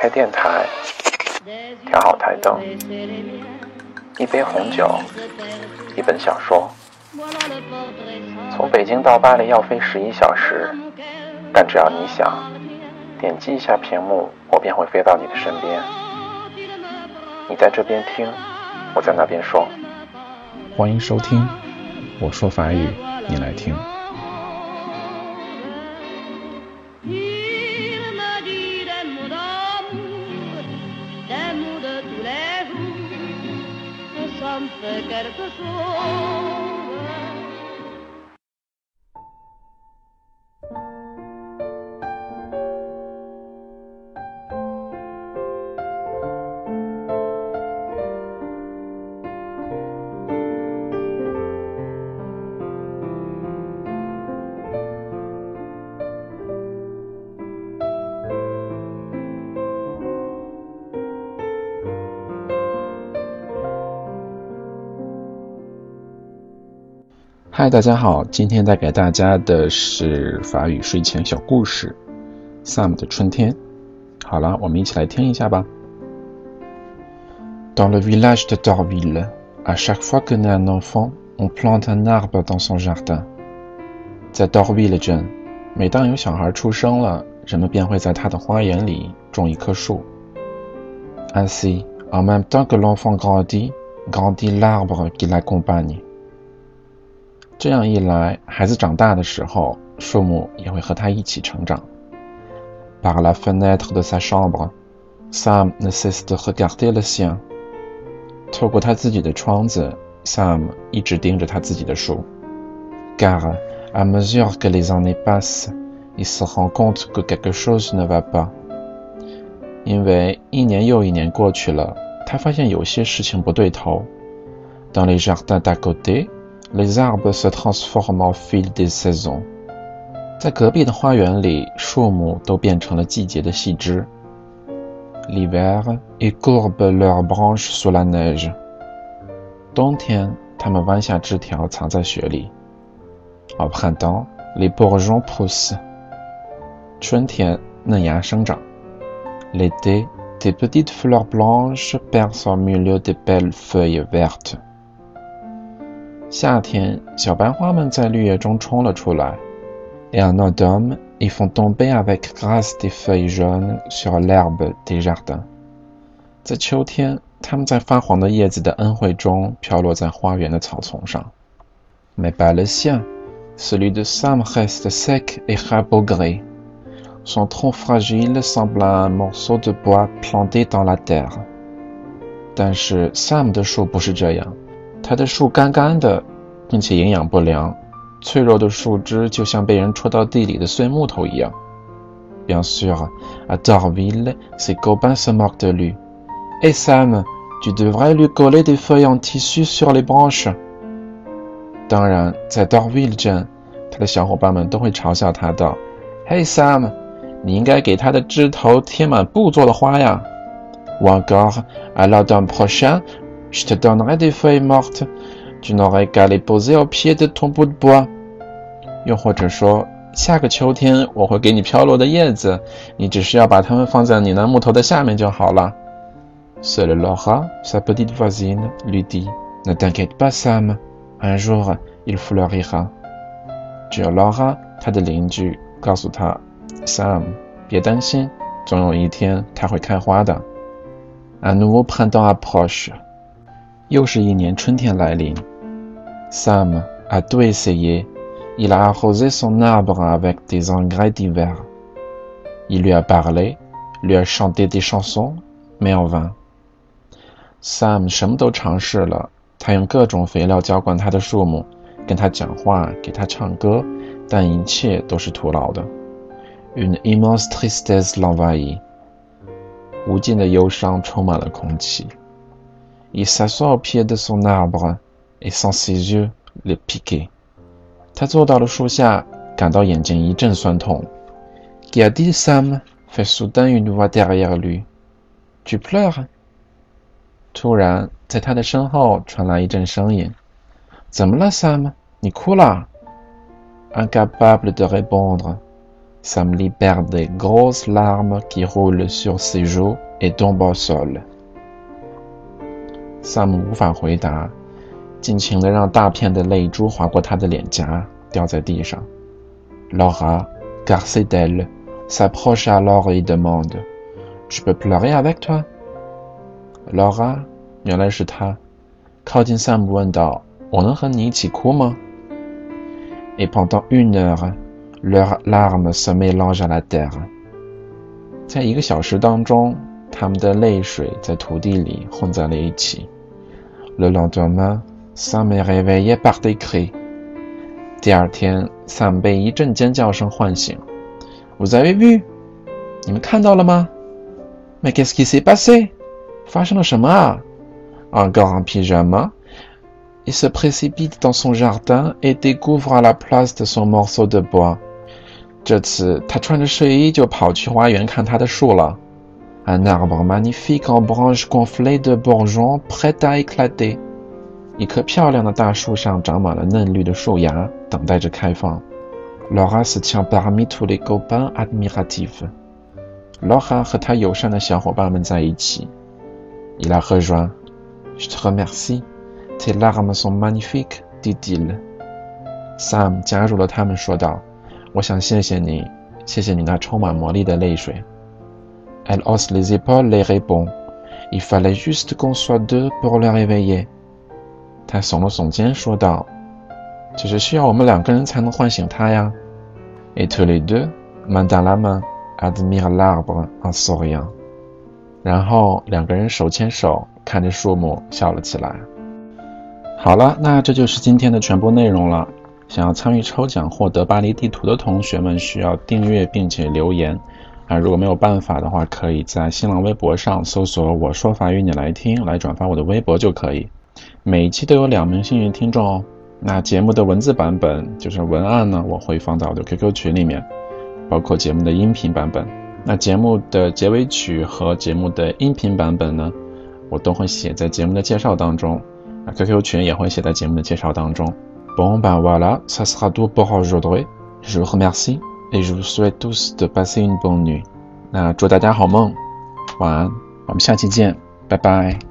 开电台，调好台灯，一杯红酒，一本小说。从北京到巴黎要飞十一小时，但只要你想，点击一下屏幕，我便会飞到你的身边。你在这边听，我在那边说。欢迎收听，我说法语，你来听。soul. 嗨，大家好，今天带给大家的是法语睡前小故事《Sam 的春天》。好了，我们一起来听一下吧。Dans le village de Dorville, à chaque fois que naît un enfant, on plante un arbre dans son jardin。在 Dorville 镇，每当有小孩出生了，人们便会在他的花园里种一棵树。Ainsi, en même temps que l'enfant grandit, grandit l'arbre qui l'accompagne。这样一来，孩子长大的时候，树木也会和他一起成长。Par la fenêtre de sa chambre, Sam ne cesse de regarder le sien。透过他自己的窗子，Sam 一直盯着他自己的树。Car à mesure que les années passent, il se rend compte que quelque chose ne va pas。因为一年又一年过去了，他发现有些事情不对头。Dans les jardins d'à côté。Les arbres se transforment au fil des saisons。在隔壁的花园里，树木都变成了季节的细枝。L'hiver, ils courbent leurs branches sous la neige。冬天，它们弯下枝条藏在雪里。Au printemps, les bourgeons poussent。春天，嫩芽生长。L'été, des petites fleurs blanches percent au milieu des belles feuilles vertes。 夏天，小白花们在绿叶中冲了出来。Et en automne, ils font tomber avec grâce des feuilles jaunes sur l'herbe des jardins。在秋天，它们在发黄的叶子的恩惠中飘落在花园的草丛上。Mais pas le sien, celui de Sam reste sec et rabougri. Son tronc fragile semble un morceau de bois planté dans la terre。但是 Sam 的树不是这样。 它的树干干的，并且营养不良，脆弱的树枝就像被人戳到地里的碎木头一样。Bien sûr, à Dorville, ses copains se moquent de lui. Et Sam, tu devrais lui coller des feuilles en tissu sur les branches. 当然，在 Dorville 镇，他的小伙伴们都会嘲笑他道：“Hey Sam，你应该给他的枝头贴满布做的花呀。” Ou encore, à l'automne prochain. Je te donnerai des feuilles mortes. Tu n'aurais qu'à les poser au pied de ton bout de bois. 又或者说，下个秋天我会给你飘落的叶子，你只需要把它们放在你那木头的下面就好了。Seule Laura, sa petite voisine, lui dit Ne t'inquiète pas, Sam. Un jour, il fleurira. 只有 Laura，她的邻居，告诉他：“Sam，别担心，总有一天它会开花的。” Un nouveau printemps approche. 又是一年春天来临。Sam a tout essayé. Il a arrosé son arbre avec des engrais d'hiver. Il lui a parlé, lui a chanté des chansons, mais en vain. Sam 什么都尝试了，他用各种肥料浇灌他的树木，跟他讲话，给他唱歌，但一切都是徒劳的。Une immense tristesse l'envahit. 无尽的忧伤充满了空气。Il s'assoit au pied de son arbre et sent ses yeux le piquer。他坐到了树下，感到眼睛一阵酸痛。Qui a dit Sam? fait soudain une voix derrière lui. Tu pleures? 突然，在他的身后传来一阵声音。怎么了，Sam？你哭了？Incapable de répondre， Sam libère des grosses larmes qui roulent sur ses joues et tombent au sol. Sam 无法回答，尽情的让大片的泪珠划过他的脸颊，掉在地上。Laura, car c'est elle, s'approche alors et demande Je peux pleurer avec toi? Laura，原来是他，靠近 Sam 问道：“我能和你一起哭吗？” Et pendant une heure. leurs larmes se mélangent à la terre。在一个小时当中，他们的泪水在土地里混在了一起。Le lendemain, Sam est réveillé par des cris。第二天，Sam 被一阵尖叫声唤醒。Vous avez vu？你们看到了吗？Mais qu'est-ce qui s'est passé？发生了什么啊？Encore un pyjama。Il se précipite dans son jardin et découvre à la place de son morceau de bois 这次他穿着睡衣就跑去花园看他的树了。Un arbre magnifique en branches gonflées de bourgeons prêt à éclater。一棵漂亮的大树上长满了嫩绿的树芽，等待着开放。Laura se tient parmi tous les copains admiratifs。Laura 和他友善的小伙伴们在一起。Il a rejoint。Je te remercie。Tes larmes sont magnifiques, dit-il。Sam 加入了他们，说道。我想谢谢你，谢谢你那充满魔力的泪水。 Elle hausse les épaules et répond: Il fallait juste qu'on soit deux pour le réveiller。他耸了耸肩说道：“只是需要我们两个人才能唤醒他呀。” Et tous les deux, main dans la main, admirent l'arbre en souriant。然后两个人手牵手看着树木笑了起来。好了，那这就是今天的全部内容了。想要参与抽奖获得巴黎地图的同学们，需要订阅并且留言啊！如果没有办法的话，可以在新浪微博上搜索“我说法语你来听”来转发我的微博就可以。每一期都有两名幸运听众哦。那节目的文字版本就是文案呢，我会放到我的 QQ 群里面，包括节目的音频版本。那节目的结尾曲和节目的音频版本呢，我都会写在节目的介绍当中。啊，QQ 群也会写在节目的介绍当中。Bon ben voilà, ça sera tout pour aujourd'hui. Je vous remercie et je vous souhaite tous de passer une bonne nuit. 那祝大家好梦，晚安，我们下期见，拜拜。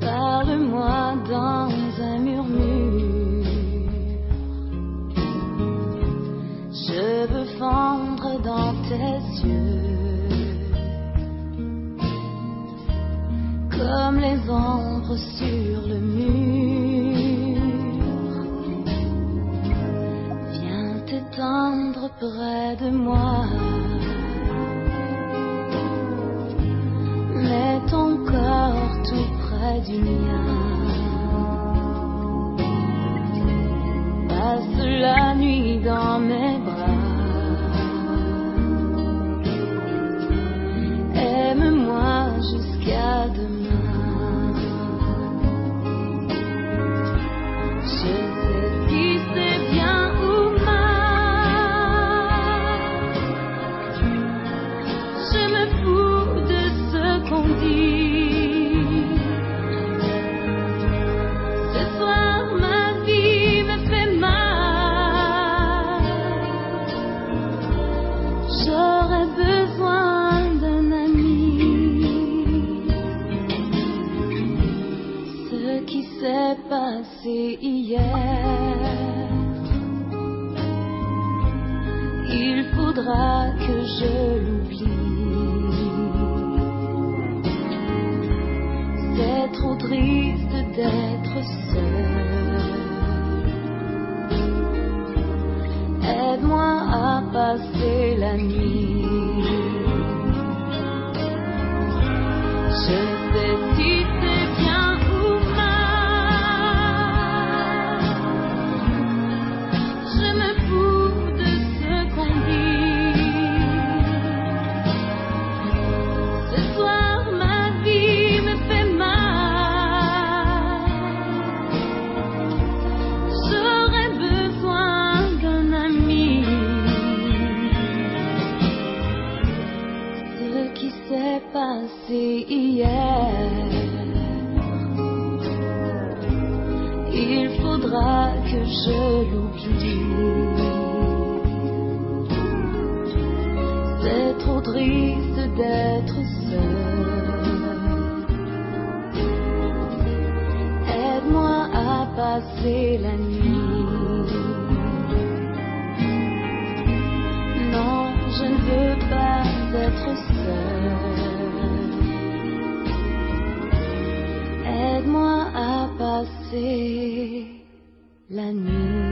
Parle-moi dans un murmure. Je veux fondre dans tes yeux. Comme les ombres sur le mur. Viens t'étendre près de moi. 惊讶 hier, il faudra que je l'oublie. C'est trop triste d'être seul. Aide-moi à passer la nuit. Faudra que je l'oublie. C'est trop triste d'être seul. Aide-moi à passer la nuit. Non, je ne veux pas être seule. Aide-moi à passer 烂泥